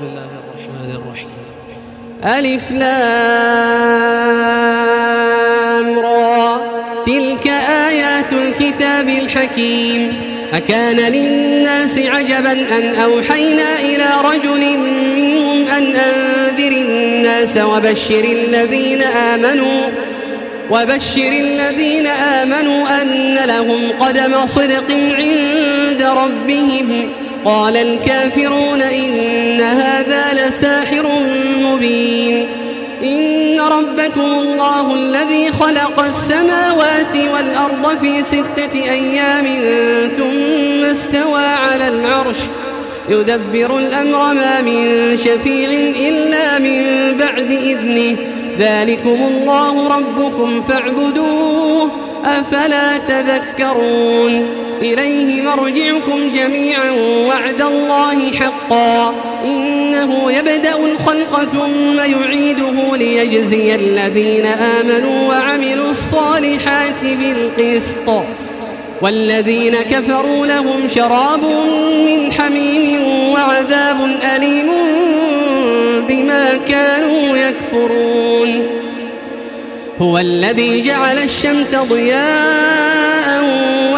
بسم الله الرحمن الرحيم. ألف لام را. تلك آيات الكتاب الحكيم. أكان للناس عجبا أن أوحينا إلى رجل منهم أن أنذر الناس وبشر الذين آمنوا وبشر الذين آمنوا أن لهم قدم صدق عند ربهم. قال الكافرون إن هذا لساحر مبين. إن ربكم الله الذي خلق السماوات والأرض في ستة أيام ثم استوى على العرش. يدبر الأمر ما من شفيع إلا من بعد إذنه. ذلكم الله ربكم فاعبدوه أفلا تذكرون. إليه مرجعكم جميعا وعد الله حقا. إنه يبدأ الخلق ثم يعيده ليجزي الذين آمنوا وعملوا الصالحات بالقسط. والذين كفروا لهم شراب من حميم وعذاب أليم بما كانوا يكفرون. هو الذي جعل الشمس ضياء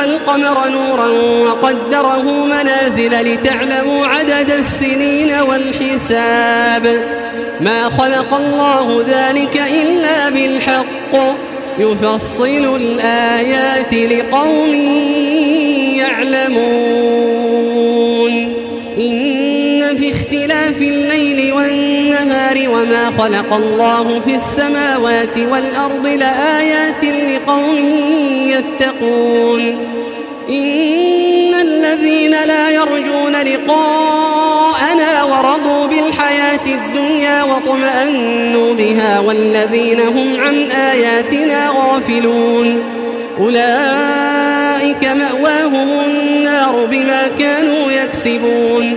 والقمر نورا وقدره منازل لتعلموا عدد السنين والحساب. ما خلق الله ذلك إلا بالحق. يفصل الآيات لقوم يعلمون. إن في اختلاف الليل والنهار وما خلق الله في السماوات والأرض لآيات لقوم يتقون. إن الذين لا يرجون لقاءنا ورضوا بالحياة الدنيا واطمأنوا بها والذين هم عن آياتنا غافلون. أولئك مأواهم النار بما كانوا يكسبون.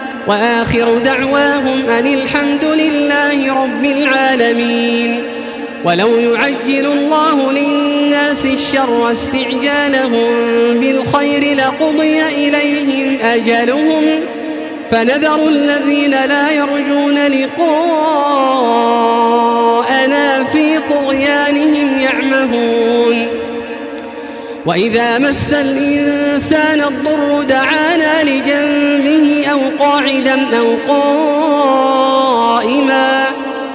وآخر دعواهم أن الحمد لله رب العالمين. ولو يعجل الله للناس الشر استعجالهم بالخير لقضي إليهم أجلهم. فنذر الذين لا يرجون لقاءنا في طغيانهم يعمهون. وإذا مس الإنسان الضر دعانا لجنبه أو قاعدا أو قائما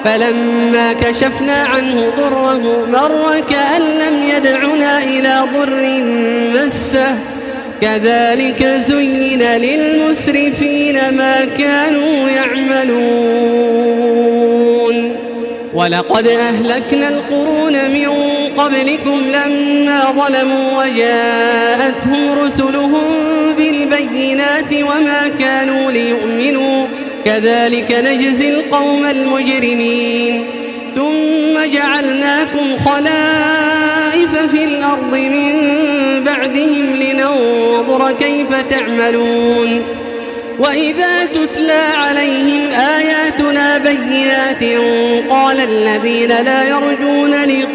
فلما كشفنا عنه ضره مر كأن لم يدعنا إلى ضر مسه. كذلك زين للمسرفين ما كانوا يعملون. ولقد أهلكنا القرون من قبلكم لما ظلموا وجاءتهم رسلهم بالبينات وما كانوا ليؤمنوا. كذلك نجزي القوم المجرمين. ثم جعلناكم خلائف في الأرض من بعدهم لننظر كيف تعملون. وإذا تتلى عليهم آياتنا بينات قال الذين لا يرجون لقاء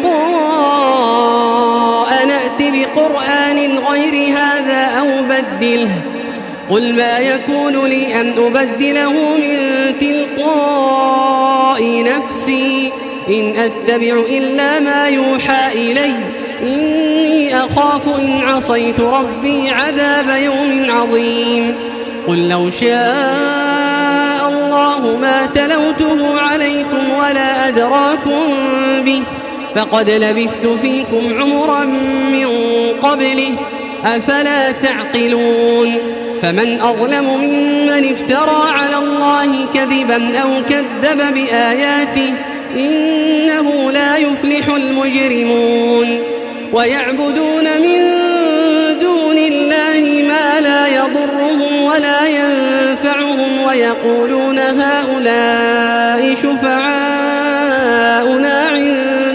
نأت بقرآن غير هذا أو بدله. قل ما يكون لي أن أبدله من تلقاء نفسي. إن أتبع إلا ما يوحى إلي. إني أخاف إن عصيت ربي عذاب يوم عظيم. قل لو شاء الله ما تلوته عليكم ولا أدراكم به. فقد لبثت فيكم عمرا من قبله أفلا تعقلون؟ فمن أظلم ممن افترى على الله كذبا أو كذب بآياته إنه لا يفلح المجرمون. ويعبدون من دون الله ما لا يضرهم ولا ينفعهم ويقولون هؤلاء شفعاؤنا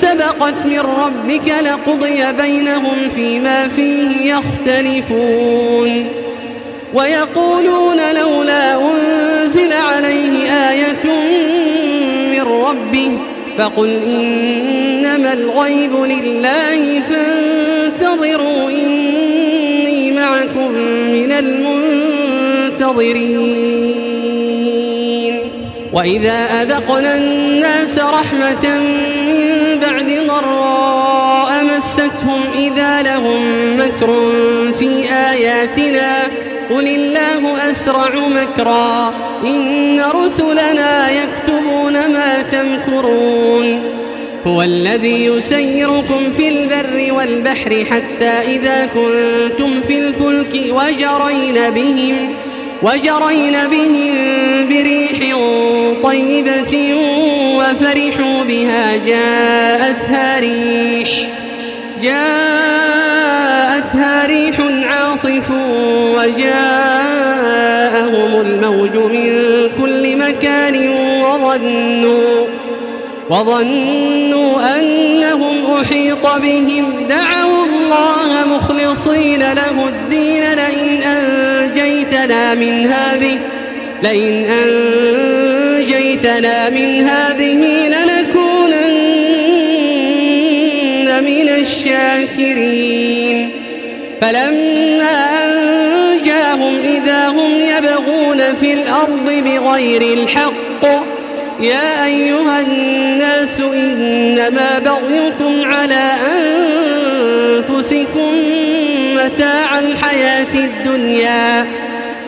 سبقت من ربك لقضي بينهم فيما فيه يختلفون. ويقولون لولا أنزل عليه آية من ربه فقل إنما الغيب لله فانتظروا إني معكم من المنتظرين. وإذا أذقنا الناس رحمة من بعد ضراء مستهم إذا لهم مكر في آياتنا. قل الله أسرع مكرا. إن رسلنا يكتبون ما تمكرون. هو الذي يسيركم في البر والبحر حتى إذا كنتم في الفلك وجرين بهم. وجرين بهم بريح طيبة وفرحوا بها جاءتها ريح جاءتها ريح عاصف وجاءهم الموج من كل مكان وظنوا وظنوا أنهم أحيط بهم. دعوا الله مخلصين له الدين لئن أنجيتنا من هذه لئن أنجيتنا من هذه لنكونن من الشاكرين. فلما أنجاهم إذا هم يبغون في الأرض بغير الحق يا أيها الناس إنما بغيكم على أنفسكم متاع الحياة الدنيا.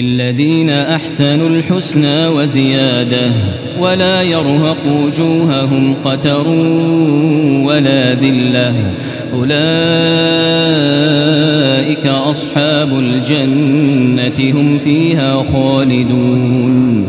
للذين أحسنوا الحسنى وزيادة ولا يرهق وجوههم قتر ولا ذلة أولئك أصحاب الجنة هم فيها خالدون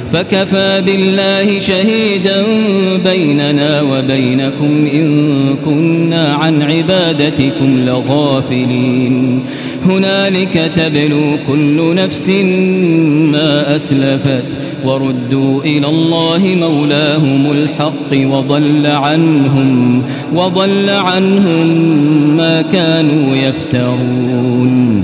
فكفى بالله شهيدا بيننا وبينكم إن كنا عن عبادتكم لغافلين. هنالك تبلو كل نفس ما أسلفت وردوا إلى الله مولاهم الحق وضل عنهم وضل عنهم ما كانوا يفترون.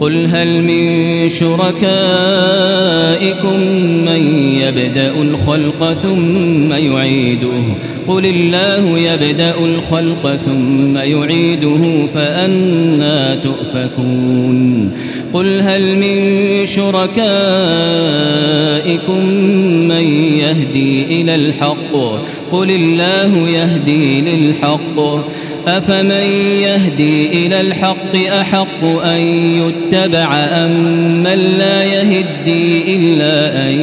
قل هل من شركائكم من يبدأ الخلق ثم يعيده؟ قل الله يبدأ الخلق ثم يعيده فأنا تؤفكون. قل هل من شركائكم من يهدي إلى الحق؟ قل الله يهدي للحق. أفمن يهدي إلى الحق أحق أن يتبع أم من لا يهدي إلا أن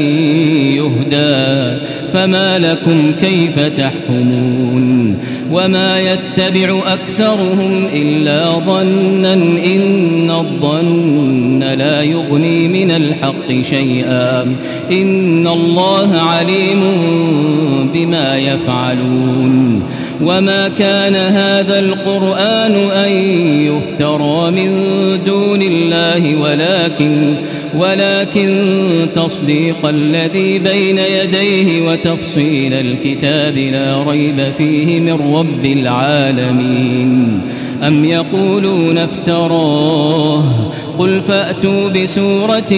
يهدى؟ فما لكم كيف تحكمون وما يتبع أكثرهم إلا ظنا إن الظن لا يغني من الحق شيئا إن الله عليم بما يفعلون وما كان هذا القرآن أن يفترى من دون الله ولكن ولكن تصديق الذي بين يديه وتفصيل الكتاب لا ريب فيه من رب العالمين. أم يقولون افتراه؟ قل فأتوا بسورة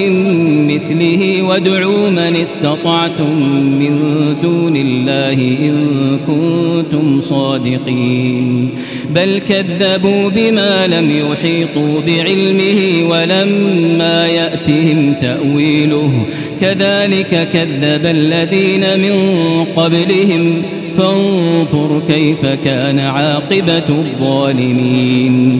مثله وادعوا من استطعتم من دون الله إن كنتم صادقين. بل كذبوا بما لم يحيطوا بعلمه ولما يأتهم تأويله. كذلك كذب الذين من قبلهم. فانظر كيف كان عاقبة الظالمين.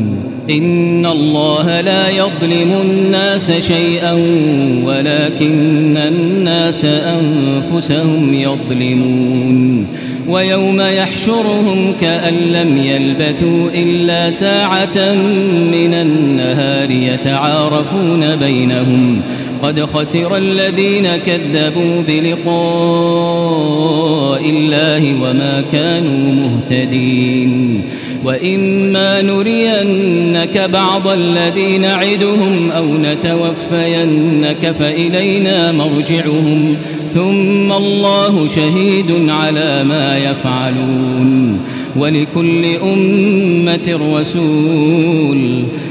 إن الله لا يظلم الناس شيئا ولكن الناس أنفسهم يظلمون ويوم يحشرهم كأن لم يلبثوا إلا ساعة من النهار يتعارفون بينهم قد خسر الذين كذبوا بلقاء الله وما كانوا مهتدين وإما نرينك بعض الذي نعدهم أو نتوفينك فإلينا مرجعهم ثم الله شهيد على ما يفعلون ولكل أمة رسول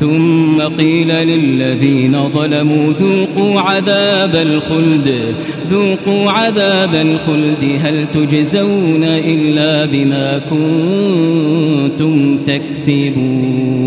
ثم قيل للذين ظلموا ذوقوا عذاب الخلد ذوقوا عذاب الخلد هل تجزون إلا بما كنتم تكسبون؟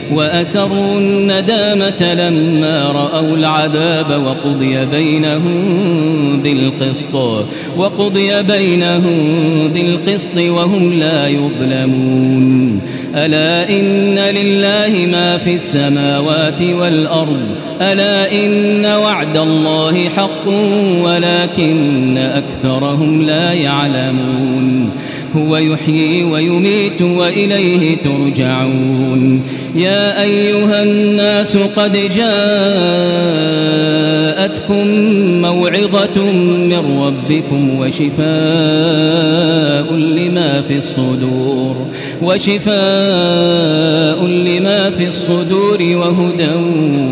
وأسروا الندامة لما رأوا العذاب وقضي بينهم بالقسط وقضي بينهم بالقسط وهم لا يظلمون. ألا إن لله ما في السماوات والأرض؟ ألا إن وعد الله حق ولكن أكثرهم لا يعلمون. هو يحيي ويميت وإليه ترجعون. يا أيها الناس قد جاءتكم موعظة من ربكم وشفاء لما في الصدور. وشفاء لما في الصدور وهدى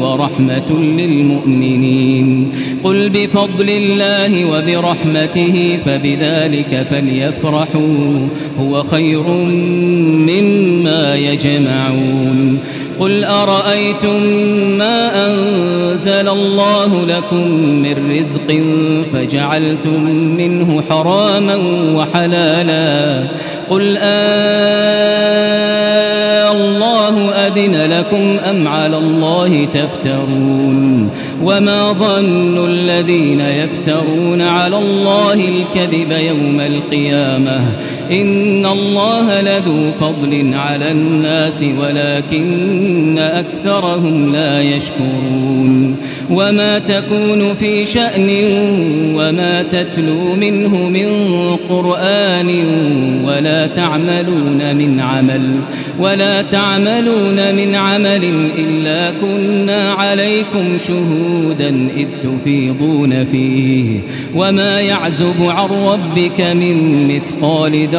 ورحمة للمؤمنين. قل بفضل الله وبرحمته فبذلك فليفرحوا هو خير مما يجمعون. قل أرأيتم ما أنزل الله لكم من رزق فجعلتم منه حراما وحلالا؟ قل آه الله أذن لكم أم على الله تفترون؟ وما ظن الذين يفترون على الله الكذب يوم القيامة؟ إن الله لذو فضل على الناس ولكن أكثرهم لا يشكرون وما تكون في شأن وما تتلو منه من قرآن ولا تعملون من عمل ولا تعملون من عمل إلا كنا عليكم شهودا إذ تفيضون فيه وما يعزب عن ربك من مثقال ذرة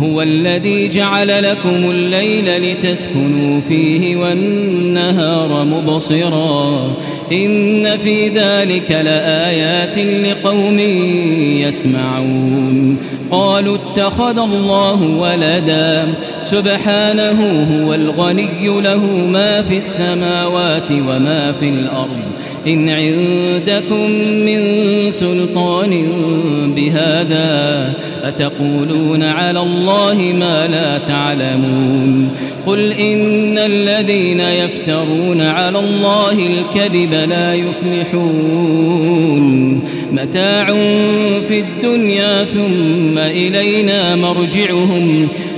هو الذي جعل لكم الليل لتسكنوا فيه والنهار مبصرا. إن في ذلك لآيات لقوم يسمعون. قالوا اتخذ الله ولدا. سبحانه هو الغني له ما في السماوات وما في الأرض. إن عندكم من سلطان بهذا أتقولون على الله ما لا تعلمون. قل إن الذين يفترون على الله الكذب لا يفلحون. متاع في الدنيا ثم إلينا مرجعهم.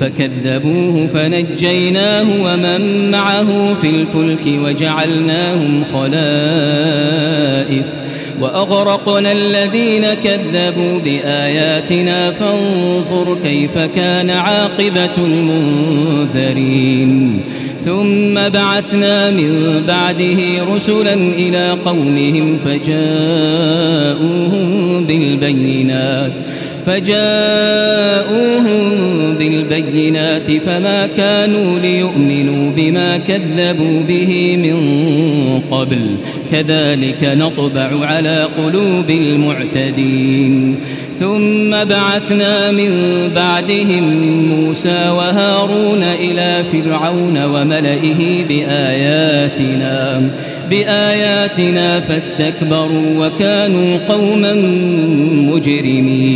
فكذبوه فنجيناه ومن معه في الفلك وجعلناهم خلائف وأغرقنا الذين كذبوا بآياتنا فانظر كيف كان عاقبة المنذرين. ثم بعثنا من بعده رسلا إلى قومهم فجاءوهم بالبينات. فجاءوهم بالبينات فما كانوا ليؤمنوا بما كذبوا به من قبل. كذلك نطبع على قلوب المعتدين. ثم بعثنا من بعدهم موسى وهارون إلى فرعون وملئه بآياتنا بآياتنا فاستكبروا وكانوا قوما مجرمين.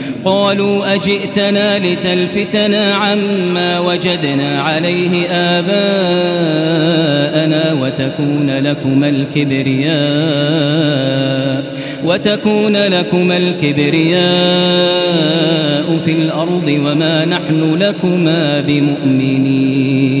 قالوا أجئتنا لتلفتنا عما وجدنا عليه آباءنا وتكون لكما الكبرياء وتكون لكما الكبرياء في الأرض وما نحن لكما بمؤمنين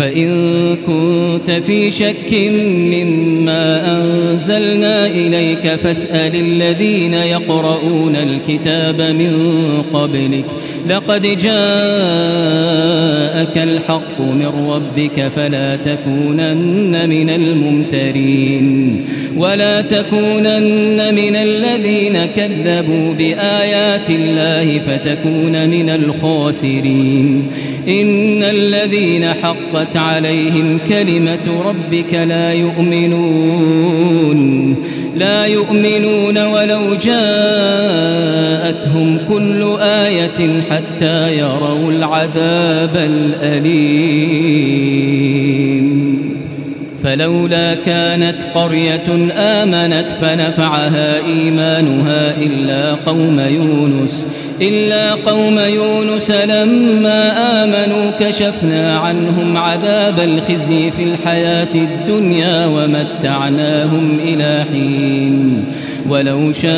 فإن كنت في شك مما أنزلنا إليك فاسأل الذين يقرؤون الكتاب من قبلك. لقد جاءك الحق من ربك فلا تكونن من الممترين. ولا تكونن من الذين كذبوا بآيات الله فتكون من الخاسرين. إن الذين حقت عليهم كلمة ربك لا يؤمنون لا يؤمنون ولو جاءتهم كل آية حتى يروا العذاب الأليم. فلولا كانت قرية آمنت فنفعها إيمانها إلا قوم يونس إلا قوم يونس لما آمنوا كشفنا عنهم عذاب الخزي في الحياة الدنيا ومتعناهم إلى حين. ولو شاء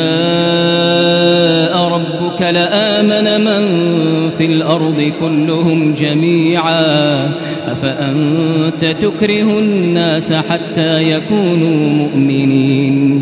ربك لآمن من في الأرض كلهم جميعا. أفأنت تكره الناس حتى يكونوا مؤمنين؟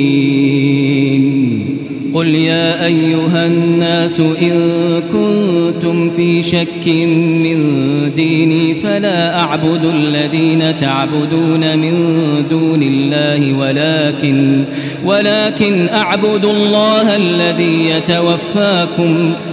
قل يا أيها الناس إن كنتم في شك من ديني فلا أعبد الذين تعبدون من دون الله ولكن ولكن أعبد الله الذي يتوفاكم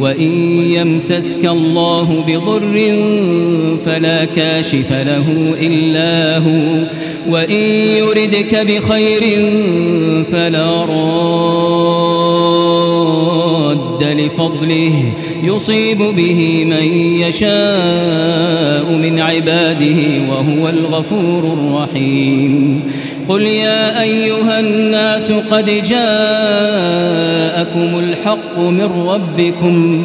وإن يمسسك الله بضر فلا كاشف له إلا هو وإن يردك بخير فلا راد لفضله يصيب به من يشاء من عباده وهو الغفور الرحيم. قل يا أيها الناس قد جاءكم الحق من ربكم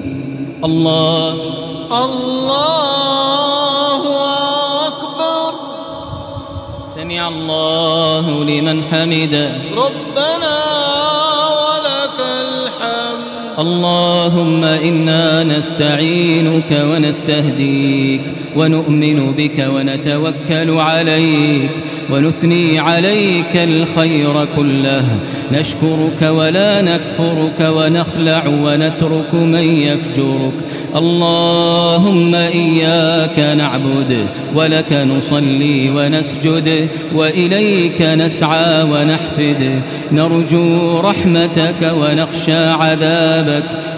الله. الله أكبر. سمع الله لمن حمده. ربنا اللهم إنا نستعينك ونستهديك ونؤمن بك ونتوكل عليك ونثني عليك الخير كله. نشكرك ولا نكفرك ونخلع ونترك من يفجرك. اللهم إياك نعبد ولك نصلي ونسجد وإليك نسعى ونحفد. نرجو رحمتك ونخشى عذابك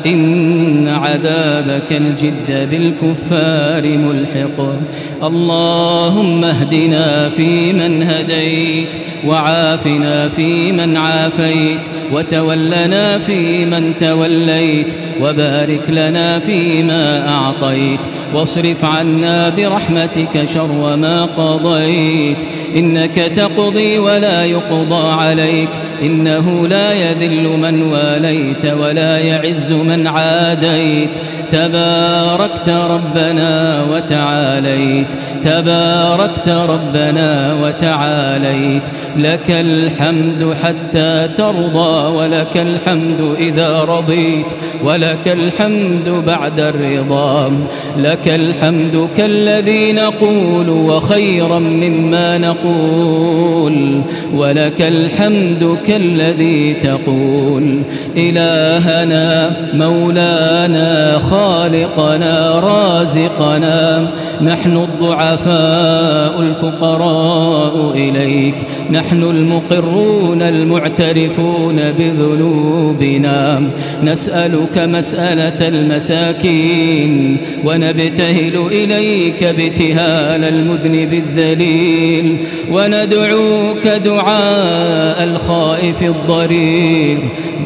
إن عذابك الجد بالكفار ملحق. اللهم اهدنا فيمن هديت وعافنا فيمن عافيت وتولنا فيمن توليت وبارك لنا فيما أعطيت. واصرف عنا برحمتك شر ما قضيت. إنك تقضي ولا يقضى عليك إنه لا يذل من واليت ولا يعز من عاديت. تباركت ربنا وتعاليت. تباركت ربنا وتعاليت. لك الحمد حتى ترضى ولك الحمد إذا رضيت. ولك الحمد بعد الرضا. لك الحمد كالذي نقول وخيرا مما نقول. ولك الحمد كالذي تقول. إلهنا مولانا خالقنا رازقنا. نحن الضعفاء الفقراء إليك. نحن المقرون المعترفون بذنوبنا. نسألك مسألة المساكين ونبتهل إليك ابتهال المذنب الذليل. وندعوك دعاء الخائف الضرير.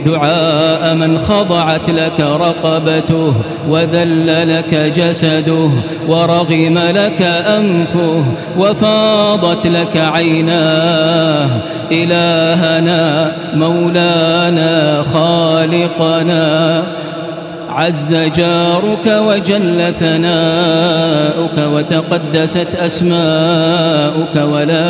دعاء من خضعت لك رقبته وذل لك جسده ورغم لك أنفه وفاضت لك عيناه. إلهنا مولانا خالقنا. عز جارك وجل ثناؤك وتقدست أسماؤك ولا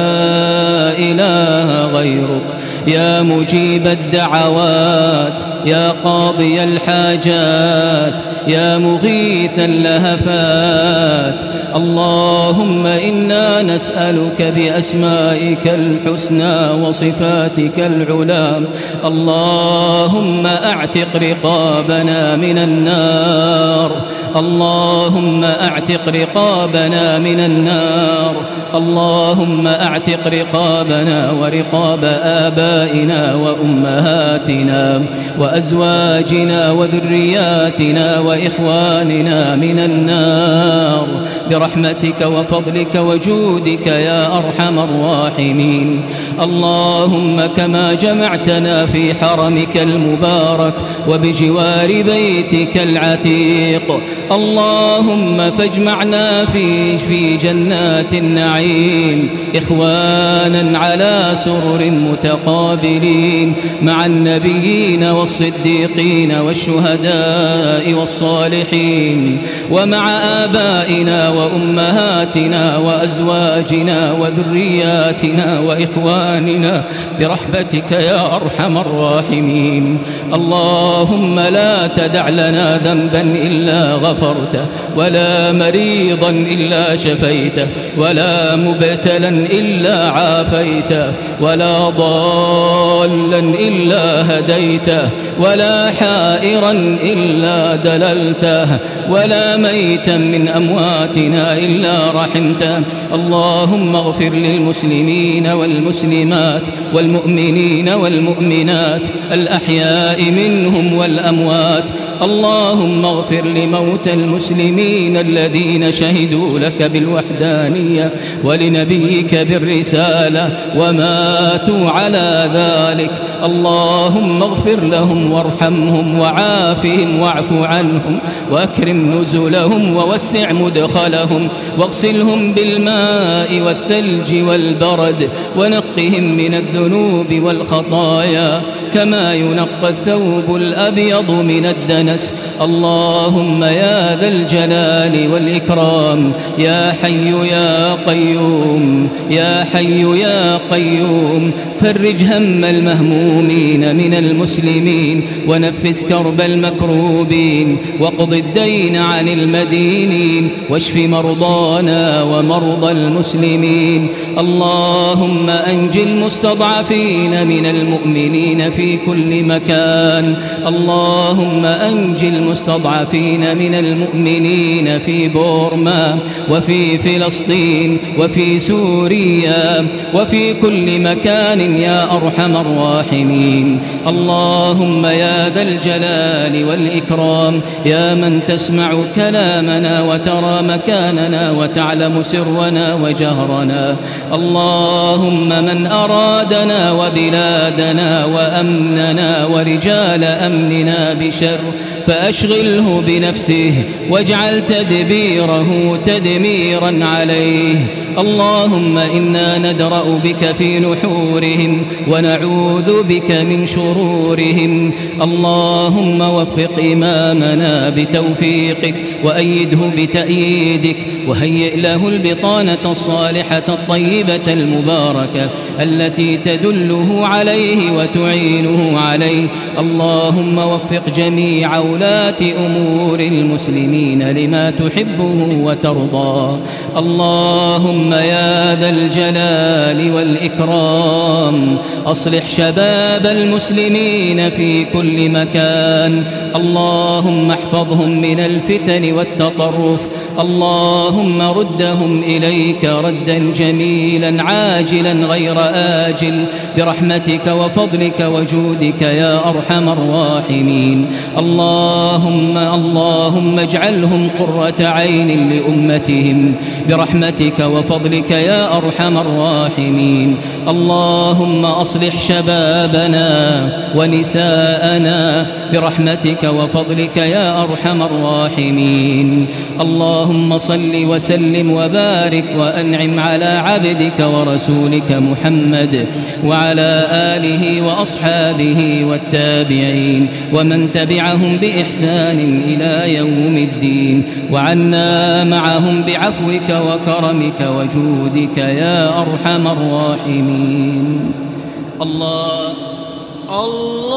إله غيرك. يا مجيب الدعوات يا قاضي الحاجات يا مغيث اللهفات. اللهم إنا نسألك بأسمائك الحسنى وصفاتك العلى. اللهم أعتق رقابنا من النار. اللهم أعتق رقابنا من النار. اللهم أعتق رقابنا ورقاب آبائنا وأمهاتنا. وأزواجنا وذرياتنا وإخواننا من النار. برحمتك وفضلك وجودك يا أرحم الراحمين. اللهم كما جمعتنا في حرمك المبارك وبجوار بيتك العتيق. اللهم فاجمعنا في في جنات النعيم. إخوانا على سرر متقابلين مع النبيين والصديقين والشهداء والصالحين ومع آبائنا وأمهاتنا وأزواجنا وذرياتنا وإخواننا برحمتك يا أرحم الراحمين. اللهم لا تدع لنا ذنبا إلا غفرته ولا مريضا إلا شفيته ولا مبتلا إلا عافيته ولا ضالا إلا هديته ولا حائرا إلا دللته ولا ميتا من أمواتنا إلا رحمته. اللهم اغفر للمسلمين والمسلمات والمؤمنين والمؤمنات الأحياء منهم والأموات. اللهم اغفر لموتى المسلمين الذين شهدوا لك بالوحدانية ولنبيك بالرسالة وماتوا على ذلك. اللهم اغفر لهم وارحمهم وعافهم واعف عنهم وأكرم نزلهم ووسع مدخلهم واغسلهم بالماء والثلج والبرد ونقهم من الذنوب والخطايا كما ينقى الثوب الأبيض من الدنس اللهم يا ذا الجلال والإكرام يا حي يا قيوم يا حي يا قيوم فرج هم المهمومين من المسلمين ونفس كرب المكروبين وقض الدين عن المدينين واشف مرضانا ومرضى المسلمين. اللهم أنج المستضعفين من المؤمنين في كل مكان. اللهم أنج المستضعفين من المؤمنين في بورما وفي فلسطين وفي سوريا وفي كل مكان يا أرحم الراحمين. اللهم يا ذا الجلال والإكرام يا من تسمع كلامنا وترى مكاننا وتعلم سرنا وجهرنا. اللهم من أرادنا وبلادنا وأمننا ورجال أمننا بشر فأشغله بنفسه واجعل تدبيره تدميرا عليه. اللهم إنا ندرأ بك في نحورهم ونعوذ بك من شرورهم. اللهم وفق إمامنا بتوفيقك وأيده بتأييدك وهيئ له البطانة الصالحة الطيبة المباركة التي تدله عليه وتعينه عليه. اللهم وفق جميع ولاة أمور المسلمين لما تحبه وترضى. اللهم يا ذا الجلال والإكرام أصلح شباب المسلمين في كل مكان. اللهم احفظهم من الفتن والتطرف. اللهم ردهم إليك ردا جميلا عاجلا غير آجل برحمتك وفضلك وجودك يا أرحم الراحمين اللهم اللهم اجعلهم قرة عين لأمتهم برحمتك وفضلك يا أرحم الراحمين اللهم أصلح شبابنا ونساءنا برحمتك وفضلك يا أرحم الراحمين اللهم صل وسلم وبارك وأنعم على عبدك ورسولك محمد وعلى آله وأصحابه والتابعين ومن تبعهم بإحسان إلى يوم الدين وعنا معهم بعفوك وكرمك وجودك يا أرحم الراحمين. الله الله